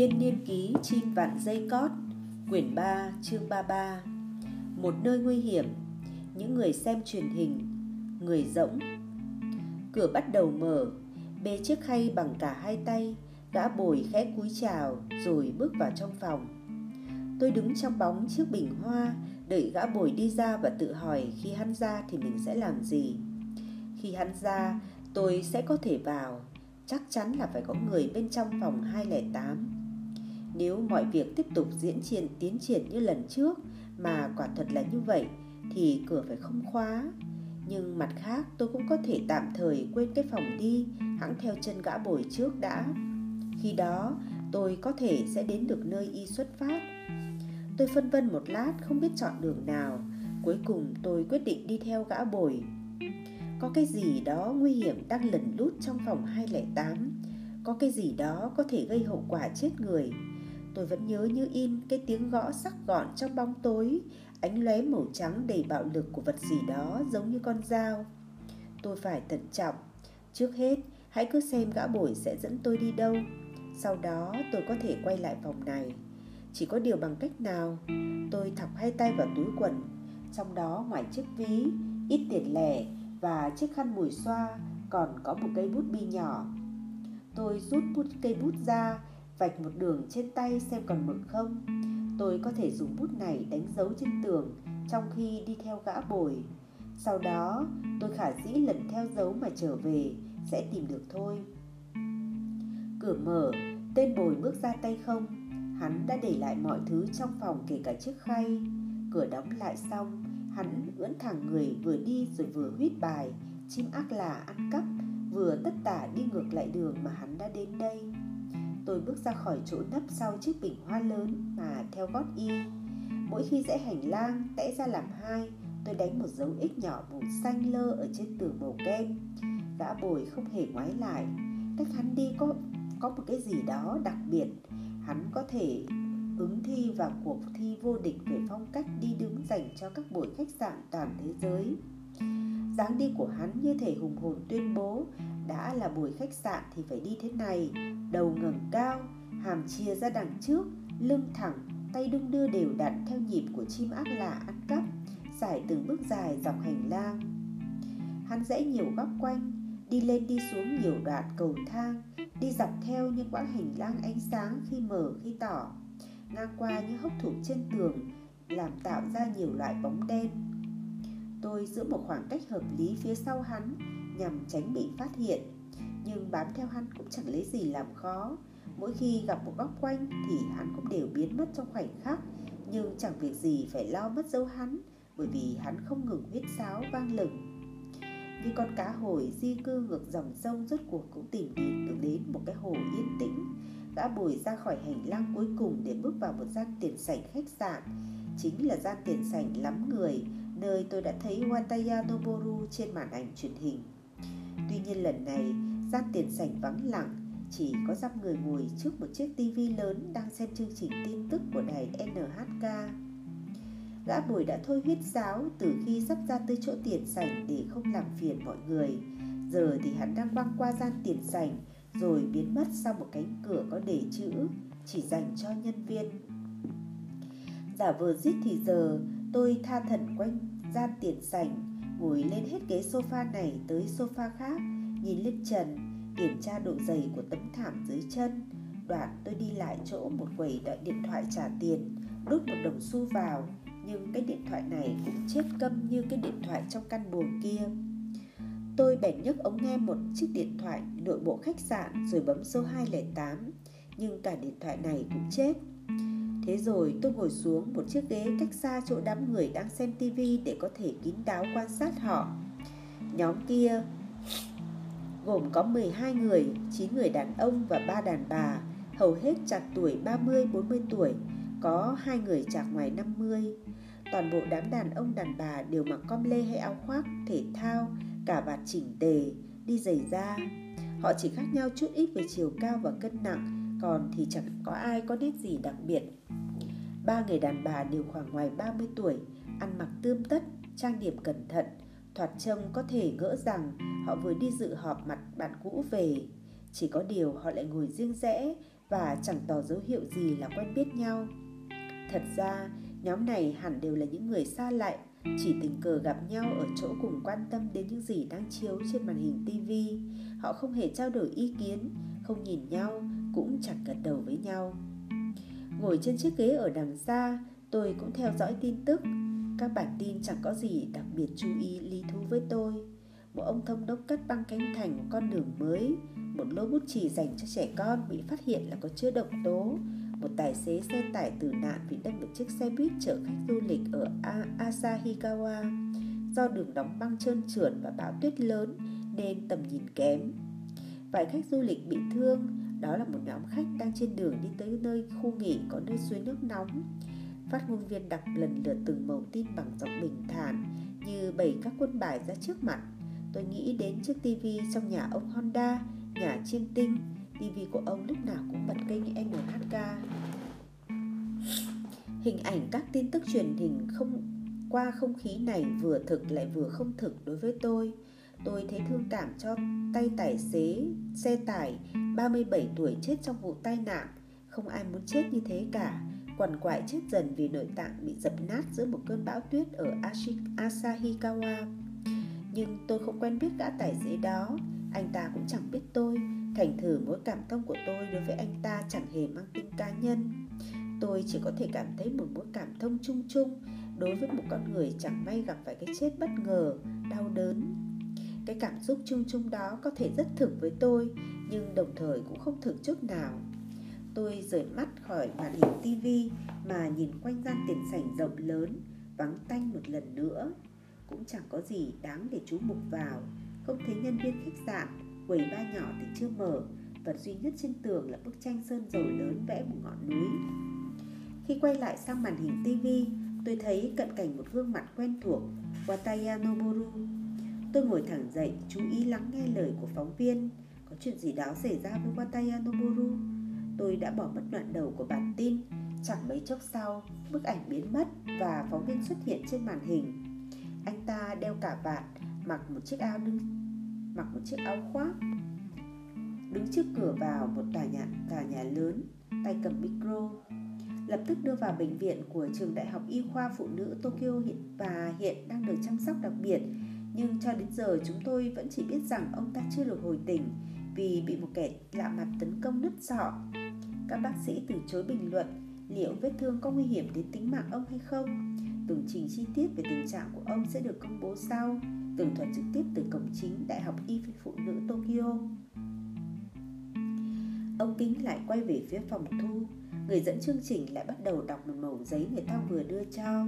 Tiên niên ký chim vạn dây cót, Quyển 3 chương 33 Một nơi nguy hiểm, Những người xem truyền hình, Người rỗng. Cửa bắt đầu mở, Bê chiếc khay bằng cả hai tay, Gã bồi khẽ cúi chào Rồi bước vào trong phòng. Tôi đứng trong bóng chiếc bình hoa, Đợi gã bồi đi ra và tự hỏi Khi hắn ra thì mình sẽ làm gì. Khi hắn ra, tôi sẽ có thể vào, chắc chắn là phải có người bên trong phòng 208. Nếu mọi việc tiếp tục diễn triển tiến triển như lần trước mà quả thật là như vậy thì cửa phải không khóa. Nhưng mặt khác tôi cũng có thể tạm thời quên cái phòng đi, hãng theo chân gã bồi trước đã. Khi đó tôi có thể sẽ đến được nơi y xuất phát. Tôi phân vân một lát không biết chọn đường nào. Cuối cùng tôi quyết định đi theo gã bồi có cái gì đó nguy hiểm đang lẩn lút trong phòng 208 Có cái gì đó có thể gây hậu quả chết người Tôi vẫn nhớ như in cái tiếng gõ sắc gọn trong bóng tối. Ánh lóe màu trắng đầy bạo lực của vật gì đó giống như con dao. Tôi phải thận trọng. Trước hết hãy cứ xem gã bổi sẽ dẫn tôi đi đâu. Sau đó tôi có thể quay lại phòng này. Chỉ có điều bằng cách nào? Tôi thọc hai tay vào túi quần. Trong đó ngoài chiếc ví Ít tiền lẻ và chiếc khăn mùi xoa còn có một cây bút bi nhỏ. Tôi rút bút cây bút ra, vạch một đường trên tay xem còn mực không. Tôi có thể dùng bút này đánh dấu trên tường trong khi đi theo gã bồi. Sau đó, tôi khả dĩ lần theo dấu mà trở về sẽ tìm được thôi. Cửa mở, tên bồi bước ra tay không. Hắn đã để lại mọi thứ trong phòng kể cả chiếc khay. Cửa đóng lại xong, Hắn ưỡn thẳng người vừa đi rồi vừa huýt bài Chim ác là ăn cắp Vừa tất tả đi ngược lại đường mà hắn đã đến đây Tôi bước ra khỏi chỗ nấp sau chiếc bình hoa lớn mà theo gót y. Mỗi khi rẽ hành lang tẽ ra làm hai, Tôi đánh một dấu ích nhỏ màu xanh lơ ở trên tường màu kem Gã bồi không hề ngoái lại. Cách hắn đi có có một cái gì đó đặc biệt. Hắn có thể ứng thi vào cuộc thi vô địch về phong cách đi đứng dành cho các buổi khách sạn toàn thế giới. dáng đi của hắn như thể hùng hồn tuyên bố đã là buổi khách sạn thì phải đi thế này, đầu ngẩng cao, hàm chia ra đằng trước, lưng thẳng, tay đung đưa đều đặn theo nhịp của chim ác lạ ăn cắp, giải từng bước dài dọc hành lang. Hắn rẽ nhiều góc quanh, đi lên đi xuống nhiều đoạn cầu thang, đi dọc theo những quãng hành lang ánh sáng khi mở khi tỏ ngang qua những hốc thủng trên tường làm tạo ra nhiều loại bóng đen. Tôi giữ một khoảng cách hợp lý phía sau hắn nhằm tránh bị phát hiện, nhưng bám theo hắn cũng chẳng lấy gì làm khó. Mỗi khi gặp một góc quanh thì hắn cũng đều biến mất trong khoảnh khắc, nhưng chẳng việc gì phải lo mất dấu hắn, bởi vì hắn không ngừng huyết sáo vang lừng. Như con cá hồi di cư ngược dòng sông rốt cuộc cũng tìm đến được đến một cái hồ yên tĩnh gã bồi ra khỏi hành lang cuối cùng để bước vào một gian tiền sảnh khách sạn chính là gian tiền sảnh lắm người nơi tôi đã thấy Wataya Noboru trên màn ảnh truyền hình tuy nhiên lần này gian tiền sảnh vắng lặng chỉ có dăm người ngồi trước một chiếc tivi lớn đang xem chương trình tin tức của đài NHK gã bồi đã thôi huyết giáo từ khi sắp ra tới chỗ tiền sảnh để không làm phiền mọi người giờ thì hắn đang băng qua gian tiền sảnh rồi biến mất sau một cánh cửa có đề chữ chỉ dành cho nhân viên. Giả vờ giết thì giờ, tôi tha thần quanh gian tiền sảnh, ngồi lên hết ghế sofa này tới sofa khác, nhìn lên trần, kiểm tra độ dày của tấm thảm dưới chân. Đoạn tôi đi lại chỗ một quầy đợi điện thoại trả tiền, đút một đồng xu vào, nhưng cái điện thoại này cũng chết câm như cái điện thoại trong căn buồng kia. Tôi bèn nhấc ống nghe một chiếc điện thoại nội bộ khách sạn rồi bấm số 208 Nhưng cả điện thoại này cũng chết Thế rồi tôi ngồi xuống một chiếc ghế cách xa chỗ đám người đang xem tivi để có thể kín đáo quan sát họ Nhóm kia gồm có 12 người, 9 người đàn ông và 3 đàn bà Hầu hết chạc tuổi 30-40 tuổi, có hai người chạc ngoài 50 Toàn bộ đám đàn ông đàn bà đều mặc com lê hay áo khoác, thể thao cả vạt chỉnh tề, đi giày da. Họ chỉ khác nhau chút ít về chiều cao và cân nặng, còn thì chẳng có ai có nét gì đặc biệt. Ba người đàn bà đều khoảng ngoài 30 tuổi, ăn mặc tươm tất, trang điểm cẩn thận, thoạt trông có thể ngỡ rằng họ vừa đi dự họp mặt bạn cũ về. Chỉ có điều họ lại ngồi riêng rẽ và chẳng tỏ dấu hiệu gì là quen biết nhau. Thật ra, nhóm này hẳn đều là những người xa lạ, chỉ tình cờ gặp nhau ở chỗ cùng quan tâm đến những gì đang chiếu trên màn hình TV. Họ không hề trao đổi ý kiến, không nhìn nhau, cũng chẳng gật đầu với nhau. Ngồi trên chiếc ghế ở đằng xa, tôi cũng theo dõi tin tức. Các bản tin chẳng có gì đặc biệt chú ý lý thú với tôi. Một ông thông đốc cắt băng cánh thành một con đường mới, một lô bút chì dành cho trẻ con bị phát hiện là có chứa độc tố, một tài xế xe tải tử nạn vì đâm được chiếc xe buýt chở khách du lịch ở Asahikawa do đường đóng băng trơn trượt và bão tuyết lớn nên tầm nhìn kém. Vài khách du lịch bị thương, đó là một nhóm khách đang trên đường đi tới nơi khu nghỉ có nơi suối nước nóng. Phát ngôn viên đọc lần lượt từng màu tin bằng giọng bình thản như bày các quân bài ra trước mặt. Tôi nghĩ đến chiếc tivi trong nhà ông Honda, nhà chiêm tinh. Tivi của ông lúc nào cũng bật kênh NHK. Hình ảnh các tin tức truyền hình không qua không khí này vừa thực lại vừa không thực đối với tôi. Tôi thấy thương cảm cho tay tài xế xe tải 37 tuổi chết trong vụ tai nạn. Không ai muốn chết như thế cả. Quằn quại chết dần vì nội tạng bị dập nát giữa một cơn bão tuyết ở Asahikawa. Nhưng tôi không quen biết gã tài xế đó. Anh ta cũng chẳng biết tôi. Thành thử mối cảm thông của tôi đối với anh ta chẳng hề mang tính cá nhân. Tôi chỉ có thể cảm thấy một mối cảm thông chung chung đối với một con người chẳng may gặp phải cái chết bất ngờ, đau đớn, cái cảm xúc chung chung đó có thể rất thực với tôi, nhưng đồng thời cũng không thực chút nào. Tôi rời mắt khỏi màn hình tivi mà nhìn quanh gian tiền sảnh rộng lớn, vắng tanh một lần nữa. Cũng chẳng có gì đáng để chú mục vào. Không thấy nhân viên khách sạn, quầy ba nhỏ thì chưa mở. Vật duy nhất trên tường là bức tranh sơn dầu lớn vẽ một ngọn núi. Khi quay lại sang màn hình tivi tôi thấy cận cảnh một gương mặt quen thuộc Wataya Noboru Tôi ngồi thẳng dậy, chú ý lắng nghe lời của phóng viên. Có chuyện gì đó xảy ra với Wataya Noboru. Tôi đã bỏ mất đoạn đầu của bản tin. Chẳng mấy chốc sau, bức ảnh biến mất và phóng viên xuất hiện trên màn hình. Anh ta đeo cả vạt, mặc một chiếc áo đứng mặc một chiếc áo khoác đứng trước cửa vào một tòa nhà tòa nhà lớn tay cầm micro lập tức đưa vào bệnh viện của trường đại học y khoa phụ nữ Tokyo hiện và hiện đang được chăm sóc đặc biệt nhưng cho đến giờ chúng tôi vẫn chỉ biết rằng ông ta chưa được hồi tỉnh vì bị một kẻ lạ mặt tấn công nứt sọ. Các bác sĩ từ chối bình luận liệu vết thương có nguy hiểm đến tính mạng ông hay không. Tường trình chi tiết về tình trạng của ông sẽ được công bố sau, tường thuật trực tiếp từ cổng chính Đại học Y Phụ nữ Tokyo. Ông Kính lại quay về phía phòng thu. Người dẫn chương trình lại bắt đầu đọc một mẩu giấy người ta vừa đưa cho.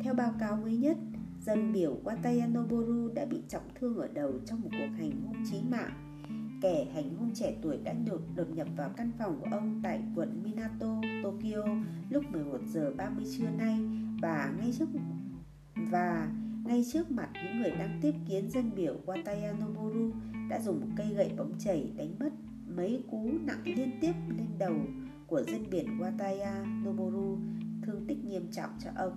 Theo báo cáo mới nhất, dân biểu Watayanoboru đã bị trọng thương ở đầu trong một cuộc hành hung chí mạng. Kẻ hành hung trẻ tuổi đã đột, đột nhập vào căn phòng của ông tại quận Minato, Tokyo lúc 11 giờ 30 trưa nay và ngay trước và ngay trước mặt những người đang tiếp kiến dân biểu Watayanoboru đã dùng một cây gậy bóng chảy đánh mất mấy cú nặng liên tiếp lên đầu của dân biển Wataya Noboru thương tích nghiêm trọng cho ông.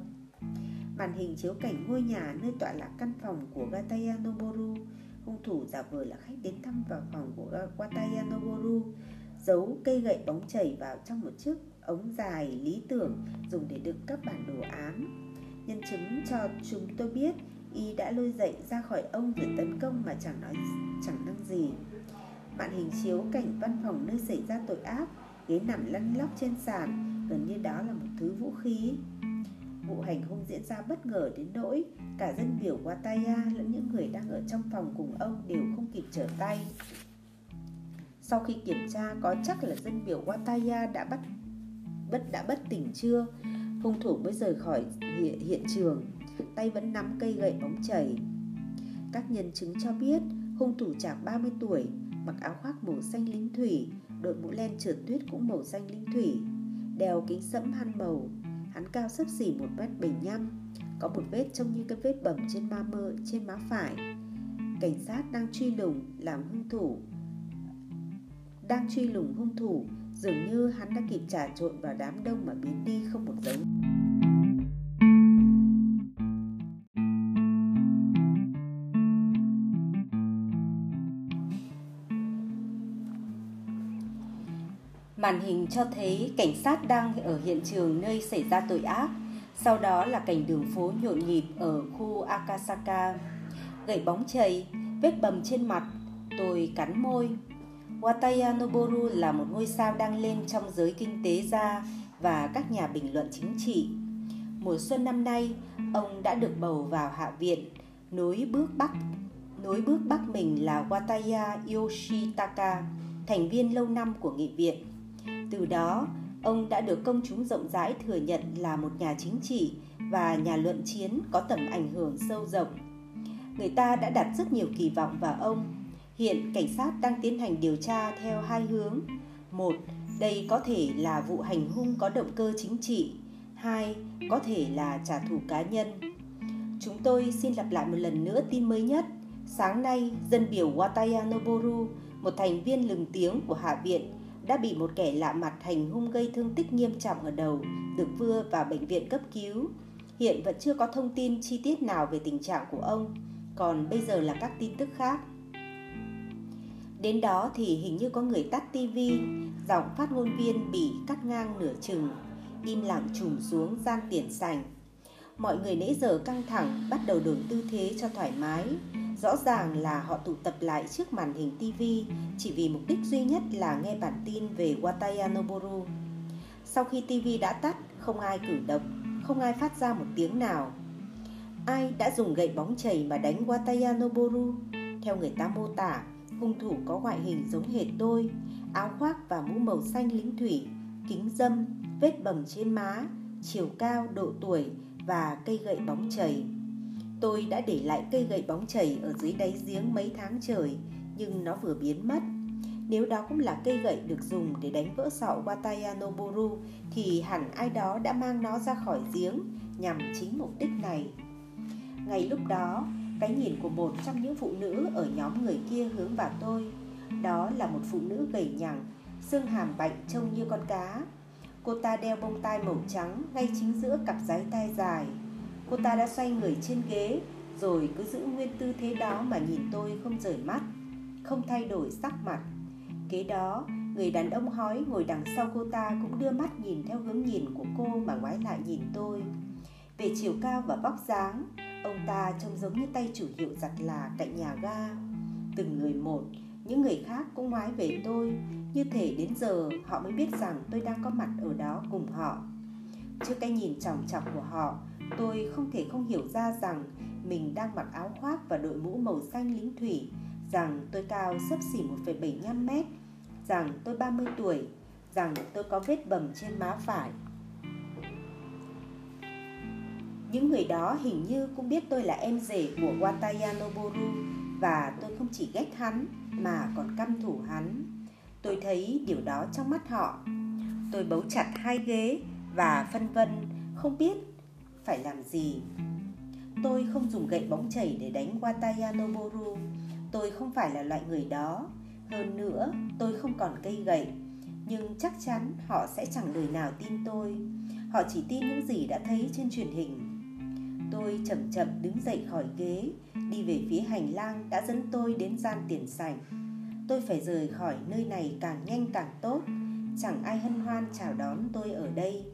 Màn hình chiếu cảnh ngôi nhà nơi tọa lạc căn phòng của Gataya Noboru Hung thủ giả vờ là khách đến thăm vào phòng của Gataya Noboru Giấu cây gậy bóng chảy vào trong một chiếc ống dài lý tưởng dùng để đựng các bản đồ án Nhân chứng cho chúng tôi biết, Y đã lôi dậy ra khỏi ông rồi tấn công mà chẳng nói, chẳng năng gì. Màn hình chiếu cảnh văn phòng nơi xảy ra tội ác, Ghế nằm lăn lóc trên sàn, Gần như đó là một thứ vũ khí. Vụ hành hung diễn ra bất ngờ đến nỗi cả dân biểu Wataya lẫn những người đang ở trong phòng cùng ông đều không kịp trở tay. Sau khi kiểm tra có chắc là dân biểu Wataya đã bắt bất đã bất tỉnh chưa, hung thủ mới rời khỏi hiện, hiện trường, tay vẫn nắm cây gậy bóng chảy. Các nhân chứng cho biết hung thủ chạc 30 tuổi, mặc áo khoác màu xanh lính thủy, đội mũ len trượt tuyết cũng màu xanh lính thủy, đeo kính sẫm han màu, Hắn cao sấp xỉ một mét bảy nhăm, Có một vết trông như cái vết bầm trên ma mơ, trên má phải. Cảnh sát đang truy lùng làm hung thủ. Đang truy lùng hung thủ, Dường như hắn đã kịp trà trộn vào đám đông mà biến đi không một dấu. Màn hình cho thấy cảnh sát đang ở hiện trường nơi xảy ra tội ác. Sau đó là cảnh đường phố nhộn nhịp ở khu Akasaka. Gậy bóng chày, vết bầm trên mặt, tôi cắn môi. Wataya Noboru là một ngôi sao đang lên trong giới kinh tế gia và các nhà bình luận chính trị. Mùa xuân năm nay, ông đã được bầu vào Hạ viện, nối bước Bắc nối bước Bắc mình là Wataya Yoshitaka, thành viên lâu năm của nghị viện. Từ đó, ông đã được công chúng rộng rãi thừa nhận là một nhà chính trị và nhà luận chiến có tầm ảnh hưởng sâu rộng. Người ta đã đặt rất nhiều kỳ vọng vào ông. Hiện cảnh sát đang tiến hành điều tra theo hai hướng. Một, đây có thể là vụ hành hung có động cơ chính trị. Hai, có thể là trả thù cá nhân. Chúng tôi xin lặp lại một lần nữa tin mới nhất. Sáng nay, dân biểu Wataya Noboru, một thành viên lừng tiếng của Hạ viện, đã bị một kẻ lạ mặt hành hung gây thương tích nghiêm trọng ở đầu, được đưa vào bệnh viện cấp cứu. Hiện vẫn chưa có thông tin chi tiết nào về tình trạng của ông, còn bây giờ là các tin tức khác. Đến đó thì hình như có người tắt tivi, giọng phát ngôn viên bị cắt ngang nửa chừng, im lặng trùm xuống gian tiền sành. Mọi người nãy giờ căng thẳng bắt đầu đổi tư thế cho thoải mái, Rõ ràng là họ tụ tập lại trước màn hình TV chỉ vì mục đích duy nhất là nghe bản tin về Watayanoboru. Sau khi TV đã tắt, không ai cử động, không ai phát ra một tiếng nào. Ai đã dùng gậy bóng chày mà đánh Watayanoboru? Theo người ta mô tả, hung thủ có ngoại hình giống hệt tôi, áo khoác và mũ màu xanh lính thủy, kính dâm, vết bầm trên má, chiều cao, độ tuổi và cây gậy bóng chày. Tôi đã để lại cây gậy bóng chảy ở dưới đáy giếng mấy tháng trời, nhưng nó vừa biến mất. Nếu đó cũng là cây gậy được dùng để đánh vỡ sọ Wataya Noboru, thì hẳn ai đó đã mang nó ra khỏi giếng nhằm chính mục đích này. Ngay lúc đó, cái nhìn của một trong những phụ nữ ở nhóm người kia hướng vào tôi. Đó là một phụ nữ gầy nhẳng, xương hàm bạnh trông như con cá. Cô ta đeo bông tai màu trắng ngay chính giữa cặp giấy tay dài, Cô ta đã xoay người trên ghế, Rồi cứ giữ nguyên tư thế đó mà nhìn tôi không rời mắt, Không thay đổi sắc mặt. Kế đó, Người đàn ông hói ngồi đằng sau cô ta Cũng đưa mắt nhìn theo hướng nhìn của cô Mà ngoái lại nhìn tôi. Về chiều cao và vóc dáng, Ông ta trông giống như tay chủ hiệu giặt là cạnh nhà ga. Từng người một, Những người khác cũng ngoái về tôi. Như thể đến giờ, họ mới biết rằng tôi đang có mặt ở đó cùng họ. Trước cái nhìn chòng chọc của họ Tôi không thể không hiểu ra rằng mình đang mặc áo khoác và đội mũ màu xanh lính thủy, rằng tôi cao sấp xỉ 1,75 mét, rằng tôi 30 tuổi, rằng tôi có vết bầm trên má phải. Những người đó hình như cũng biết tôi là em rể của Wataya Noboru và tôi không chỉ ghét hắn mà còn căm thủ hắn. Tôi thấy điều đó trong mắt họ. Tôi bấu chặt hai ghế và phân vân không biết phải làm gì? Tôi không dùng gậy bóng chảy để đánh Wataya Noboru tôi không phải là loại người đó. Hơn nữa, tôi không còn cây gậy. Nhưng chắc chắn họ sẽ chẳng đời nào tin tôi. Họ chỉ tin những gì đã thấy trên truyền hình. Tôi chậm chậm đứng dậy khỏi ghế, đi về phía hành lang đã dẫn tôi đến gian tiền sảnh. Tôi phải rời khỏi nơi này càng nhanh càng tốt. Chẳng ai hân hoan chào đón tôi ở đây.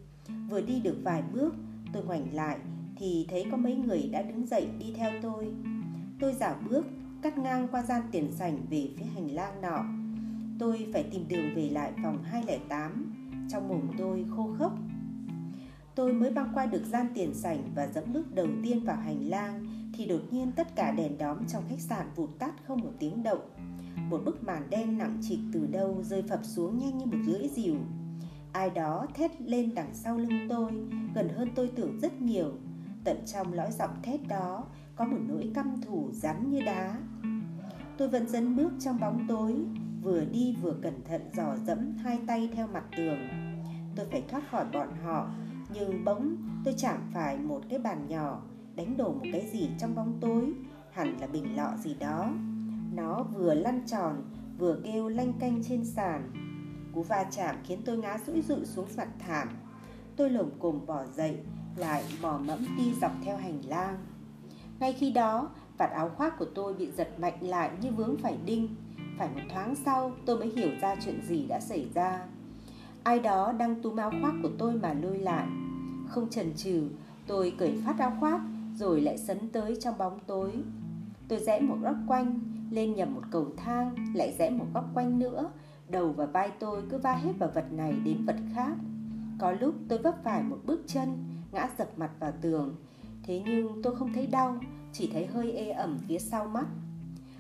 Vừa đi được vài bước Tôi ngoảnh lại thì thấy có mấy người đã đứng dậy đi theo tôi. Tôi giả bước, cắt ngang qua gian tiền sảnh về phía hành lang nọ. Tôi phải tìm đường về lại phòng 208. Trong mồm tôi khô khốc. Tôi mới băng qua được gian tiền sảnh và dẫm bước đầu tiên vào hành lang thì đột nhiên tất cả đèn đóm trong khách sạn vụt tắt không một tiếng động. Một bức màn đen nặng trịch từ đâu rơi phập xuống nhanh như một lưỡi rìu Ai đó thét lên đằng sau lưng tôi, gần hơn tôi tưởng rất nhiều. Tận trong lõi giọng thét đó có một nỗi căm thù rắn như đá. Tôi vẫn dấn bước trong bóng tối, vừa đi vừa cẩn thận dò dẫm hai tay theo mặt tường. Tôi phải thoát khỏi bọn họ, nhưng bỗng tôi chạm phải một cái bàn nhỏ, đánh đổ một cái gì trong bóng tối, hẳn là bình lọ gì đó. Nó vừa lăn tròn, vừa kêu lanh canh trên sàn Cú va chạm khiến tôi ngã rũi rụi xuống mặt thảm. Tôi lồm cồm bỏ dậy, Lại mò mẫm đi dọc theo hành lang. Ngay khi đó, Vạt áo khoác của tôi bị giật mạnh lại như vướng phải đinh. Phải một thoáng sau, tôi mới hiểu ra chuyện gì đã xảy ra. Ai đó đang túm áo khoác của tôi mà lôi lại. Không chần chừ, Tôi cởi phát áo khoác, Rồi lại sấn tới trong bóng tối. Tôi rẽ một góc quanh, Lên nhầm một cầu thang, Lại rẽ một góc quanh nữa Đầu và vai tôi cứ va hết vào vật này đến vật khác. Có lúc tôi vấp phải một bước chân, Ngã dập mặt vào tường. Thế nhưng tôi không thấy đau, Chỉ thấy hơi ê ẩm phía sau mắt.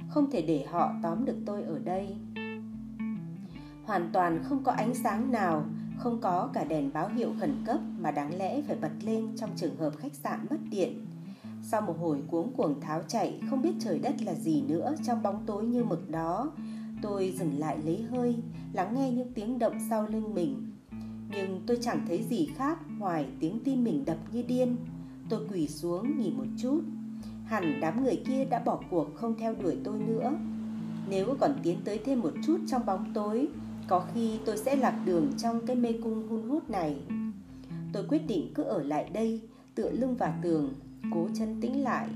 Không thể để họ tóm được tôi ở đây. Hoàn toàn không có ánh sáng nào, Không có cả đèn báo hiệu khẩn cấp Mà đáng lẽ phải bật lên trong trường hợp khách sạn mất điện. Sau một hồi cuống cuồng tháo chạy, Không biết trời đất là gì nữa Trong bóng tối như mực đó Tôi dừng lại lấy hơi, Lắng nghe những tiếng động sau lưng mình. Nhưng tôi chẳng thấy gì khác Ngoài tiếng tim mình đập như điên. Tôi quỳ xuống nhìn một chút. Hẳn đám người kia đã bỏ cuộc không theo đuổi tôi nữa. Nếu còn tiến tới thêm một chút trong bóng tối, Có khi tôi sẽ lạc đường trong cái mê cung hun hút này. Tôi quyết định cứ ở lại đây, Tựa lưng vào tường, Cố chân tĩnh lại.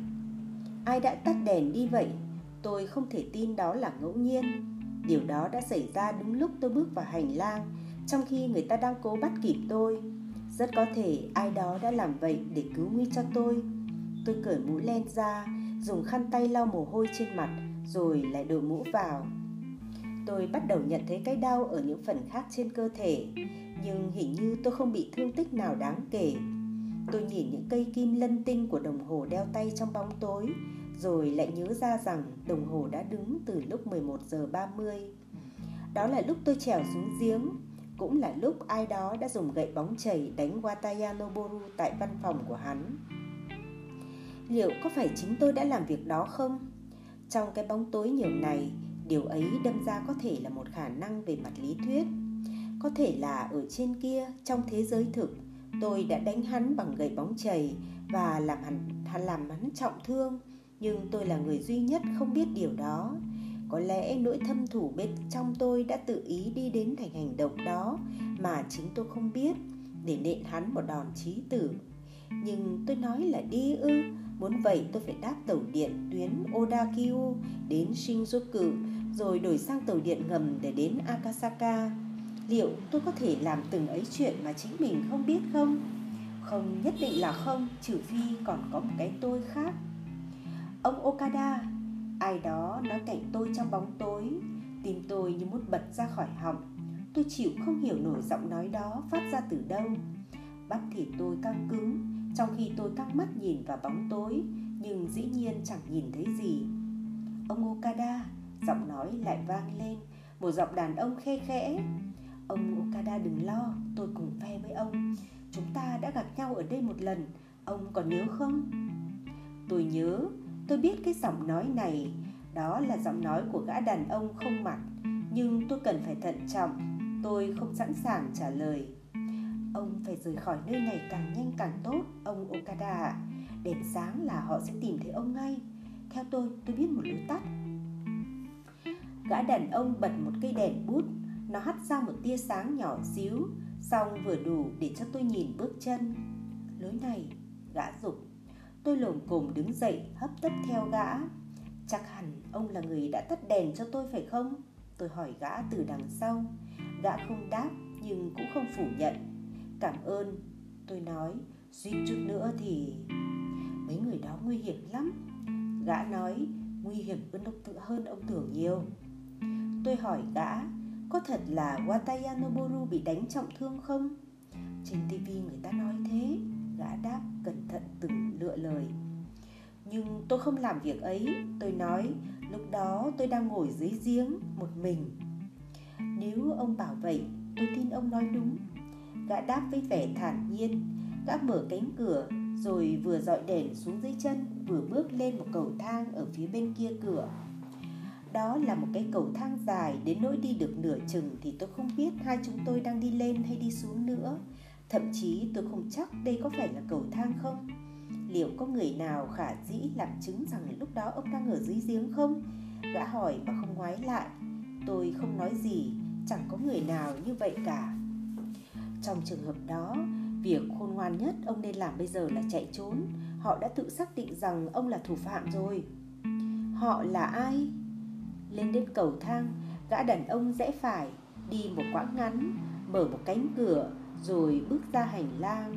Ai đã tắt đèn đi vậy? Tôi không thể tin đó là ngẫu nhiên. Điều đó đã xảy ra đúng lúc tôi bước vào hành lang, Trong khi người ta đang cố bắt kịp tôi. Rất có thể ai đó đã làm vậy để cứu nguy cho tôi. Tôi cởi mũ len ra, Dùng khăn tay lau mồ hôi trên mặt, Rồi lại đội mũ vào. Tôi bắt đầu nhận thấy cái đau ở những phần khác trên cơ thể, Nhưng hình như tôi không bị thương tích nào đáng kể. Tôi nhìn những cây kim lân tinh của đồng hồ đeo tay trong bóng tối rồi lại nhớ ra rằng đồng hồ đã đứng từ lúc 11 giờ 30 Đó là lúc tôi trèo xuống giếng cũng là lúc ai đó đã dùng gậy bóng chảy đánh Wataya Noboru tại văn phòng của hắn. Liệu có phải chính tôi đã làm việc đó không? Trong cái bóng tối nhiều này, điều ấy đâm ra có thể là một khả năng về mặt lý thuyết. Có thể là ở trên kia, trong thế giới thực, tôi đã đánh hắn bằng gậy bóng chảy và làm hắn, làm hắn trọng thương, nhưng tôi là người duy nhất không biết điều đó có lẽ nỗi thâm thủ bên trong tôi đã tự ý đi đến thành hành động đó mà chính tôi không biết để nện hắn một đòn chí tử. Nhưng tôi nói là đi ư, muốn vậy tôi phải đáp tàu điện tuyến Odakyu đến Shinjuku rồi đổi sang tàu điện ngầm để đến Akasaka. Liệu tôi có thể làm từng ấy chuyện mà chính mình không biết không? Không nhất định là không, trừ phi còn có một cái tôi khác. Ông Okada, Ai đó nói cạnh tôi trong bóng tối, Tim tôi như muốn bật ra khỏi họng. Tôi chịu không hiểu nổi giọng nói đó phát ra từ đâu. Bắp thịt tôi căng cứng, Trong khi tôi căng mắt nhìn vào bóng tối, Nhưng dĩ nhiên chẳng nhìn thấy gì. Ông Okada, Giọng nói lại vang lên, Một giọng đàn ông khe khẽ. Ông Okada đừng lo, Tôi cùng phe với ông. Chúng ta đã gặp nhau ở đây một lần, Ông còn nhớ không? Tôi nhớ Tôi biết cái giọng nói này, Đó là giọng nói của gã đàn ông không mặt, Nhưng tôi cần phải thận trọng, Tôi không sẵn sàng trả lời. Ông phải rời khỏi nơi này càng nhanh càng tốt, Ông Okada ạ. Đến sáng là họ sẽ tìm thấy ông ngay. Theo tôi tôi biết một lối tắt. Gã đàn ông bật một cây đèn bút, Nó hắt ra một tia sáng nhỏ xíu, Xong vừa đủ để cho tôi nhìn bước chân. Lối này, Gã dục. Tôi lồm cồm đứng dậy hấp tấp theo gã. Chắc hẳn ông là người đã tắt đèn cho tôi phải không? Tôi hỏi gã từ đằng sau. Gã không đáp nhưng cũng không phủ nhận. Cảm ơn Tôi nói. Suýt chút nữa thì Mấy người đó nguy hiểm lắm. Gã nói nguy hiểm hơn ông, hơn ông tưởng nhiều. Tôi hỏi gã Có thật là watayanoboru bị đánh trọng thương không? Trên tivi người ta nói thế. Gã đáp cẩn thận từng lựa lời. Nhưng tôi không làm việc ấy, Tôi nói, Lúc đó tôi đang ngồi dưới giếng Một mình. Nếu ông bảo vậy, Tôi tin ông nói đúng. Gã đáp với vẻ thản nhiên, Gã mở cánh cửa, Rồi vừa dọi đèn xuống dưới chân, Vừa bước lên một cầu thang ở phía bên kia cửa. Đó là một cái cầu thang dài, đến nỗi đi được nửa chừng thì tôi không biết hai chúng tôi đang đi lên hay đi xuống nữa. Thậm chí tôi không chắc đây có phải là cầu thang không? Liệu có người nào khả dĩ làm chứng rằng lúc đó ông đang ở dưới giếng không? Gã hỏi mà không ngoái lại. Tôi không nói gì, Chẳng có người nào như vậy cả. Trong trường hợp đó, Việc khôn ngoan nhất ông nên làm bây giờ là chạy trốn. Họ đã tự xác định rằng ông là thủ phạm rồi. Họ là ai? Lên đến cầu thang, Gã đàn ông rẽ phải, Đi một quãng ngắn, mở một cánh cửa rồi bước ra hành lang.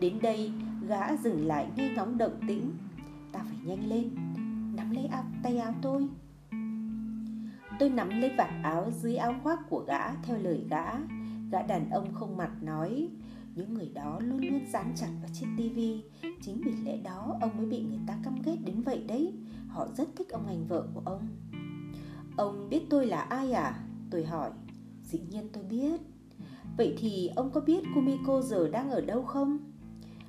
Đến đây, gã dừng lại nghe ngóng động tĩnh. Ta phải nhanh lên, nắm lấy áo, tay áo tôi. Tôi nắm lấy vạt áo dưới áo khoác của gã theo lời gã. Gã đàn ông không mặt nói, những người đó luôn luôn dán chặt vào chiếc tivi Chính vì lẽ đó ông mới bị người ta căm ghét đến vậy đấy Họ rất thích ông anh vợ của ông Ông biết tôi là ai à? Tôi hỏi Dĩ nhiên tôi biết Vậy thì ông có biết Kumiko giờ đang ở đâu không?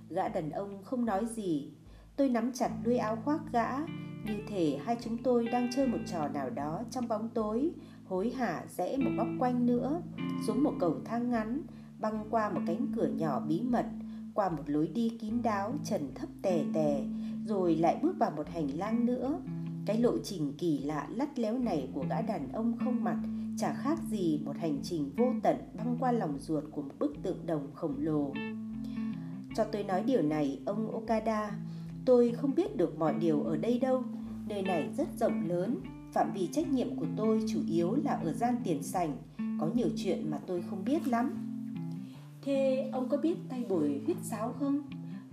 Gã đàn ông không nói gì. Tôi nắm chặt đuôi áo khoác gã. Như thể hai chúng tôi đang chơi một trò nào đó trong bóng tối, Hối hả rẽ một góc quanh nữa, Xuống một cầu thang ngắn, Băng qua một cánh cửa nhỏ bí mật, Qua một lối đi kín đáo, trần thấp tè tè, Rồi lại bước vào một hành lang nữa. Cái lộ trình kỳ lạ lắt léo này của gã đàn ông không mặt Chả khác gì một hành trình vô tận băng qua lòng ruột của một bức tượng đồng khổng lồ cho tôi nói điều này, ông Okada. Tôi không biết được mọi điều ở đây đâu. Nơi này rất rộng lớn. Phạm vi trách nhiệm của tôi chủ yếu là ở gian tiền sảnh. Có nhiều chuyện mà tôi không biết lắm. Thế ông có biết tay bồi huyết sáo không?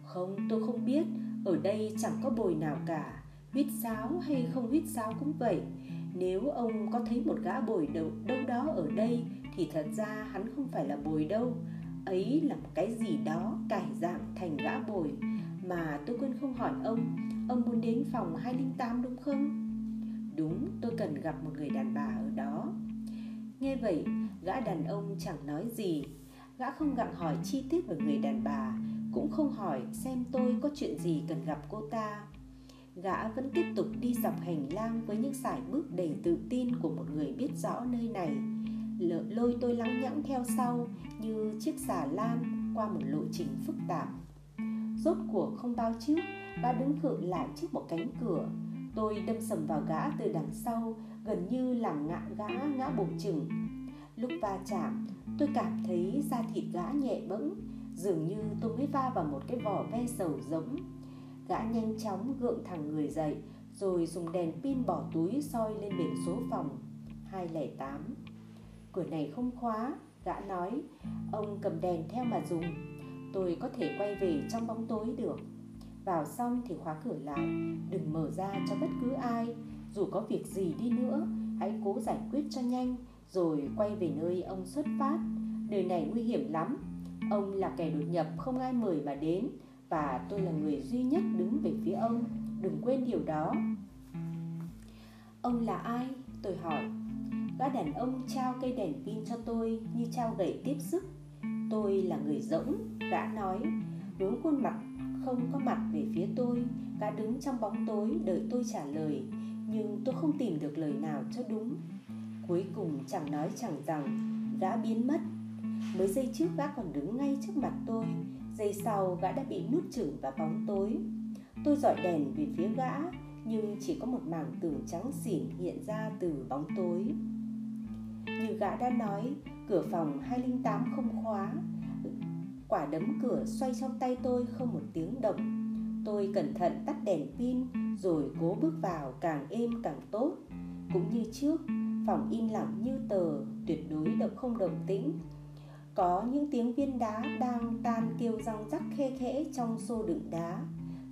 Không, tôi không biết. Ở đây chẳng có bồi nào cả. Huyết sáo hay không huyết sáo cũng vậy. Nếu ông có thấy một gã bồi đâu, đâu đó ở đây thì thật ra hắn không phải là bồi đâu. Ấy là một cái gì đó cải dạng thành gã bồi. Mà tôi quên không hỏi ông ông muốn đến phòng 208 đúng không? Đúng tôi cần gặp một người đàn bà ở đó. Nghe vậy gã đàn ông chẳng nói gì. Gã không gặng hỏi chi tiết về người đàn bà cũng không hỏi xem tôi có chuyện gì cần gặp cô ta gã vẫn tiếp tục đi dọc hành lang với những sải bước đầy tự tin của một người biết rõ nơi này lôi tôi lắng nhãng theo sau như chiếc xà lan qua một lộ trình phức tạp. Rốt cuộc không bao trước, gã đứng khựng lại trước một cánh cửa. Tôi đâm sầm vào gã từ đằng sau, gần như làm ngã gã ngã bổ chừng. Lúc va chạm, tôi cảm thấy da thịt gã nhẹ bẫng, dường như tôi mới va vào một cái vỏ ve sầu giống. Gã nhanh chóng gượng thẳng người dậy, rồi dùng đèn pin bỏ túi soi lên biển số phòng. 208 cửa này không khóa gã nói ông cầm đèn theo mà dùng tôi có thể quay về trong bóng tối được. Vào xong thì khóa cửa lại đừng mở ra cho bất cứ ai dù có việc gì đi nữa hãy cố giải quyết cho nhanh rồi quay về nơi ông xuất phát. Nơi này nguy hiểm lắm ông là kẻ đột nhập không ai mời mà đến và tôi là người duy nhất đứng về phía ông. Đừng quên điều đó. Ông là ai? Tôi hỏi. Gã đàn ông trao cây đèn pin cho tôi như trao gậy tiếp sức. Tôi là người rỗng, gã nói. Hướng khuôn mặt không có mặt về phía tôi Gã đứng trong bóng tối đợi tôi trả lời. Nhưng tôi không tìm được lời nào cho đúng. Cuối cùng chẳng nói chẳng rằng Gã biến mất. Mới giây trước gã còn đứng ngay trước mặt tôi Giây sau gã đã bị nút chửng vào bóng tối Tôi dọi đèn về phía gã Nhưng chỉ có một mảng tường trắng xỉn hiện ra từ bóng tối như gã đã nói, cửa phòng 208 không khóa. Quả đấm cửa xoay trong tay tôi không một tiếng động. Tôi cẩn thận tắt đèn pin rồi cố bước vào càng êm càng tốt. Cũng như trước, phòng im lặng như tờ, tuyệt đối động không động tĩnh. Có những tiếng viên đá đang tan kêu răng rắc khe khẽ trong xô đựng đá.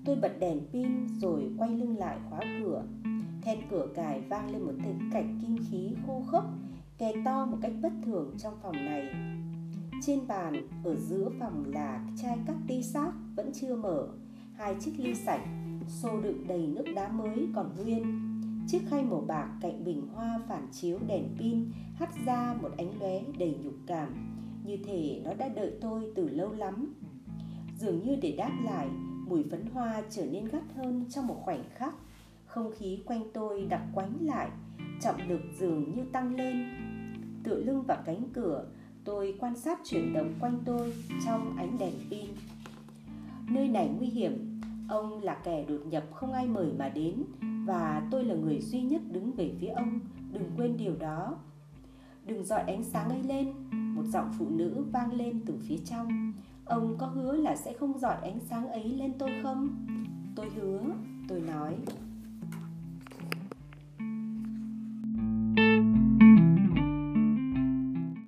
Tôi bật đèn pin rồi quay lưng lại khóa cửa. Then cửa cài vang lên một tiếng cạch kim khí khô khốc, kè to một cách bất thường trong phòng này trên bàn, ở giữa phòng là chai cắt ti xác vẫn chưa mở hai chiếc ly sạch, xô đựng đầy nước đá mới còn nguyên chiếc khay màu bạc cạnh bình hoa phản chiếu đèn pin hắt ra một ánh lóe đầy nhục cảm như thể nó đã đợi tôi từ lâu lắm. Dường như để đáp lại, mùi phấn hoa trở nên gắt hơn trong một khoảnh khắc. Không khí quanh tôi đặc quánh lại, trọng lực dường như tăng lên. Tựa lưng vào cánh cửa, tôi quan sát chuyển động quanh tôi trong ánh đèn pin. Nơi này nguy hiểm, ông là kẻ đột nhập không ai mời mà đến, và tôi là người duy nhất đứng về phía ông, đừng quên điều đó. Đừng dọi ánh sáng ấy lên một giọng phụ nữ vang lên từ phía trong. Ông có hứa là sẽ không dọi ánh sáng ấy lên tôi không? Tôi hứa, tôi nói.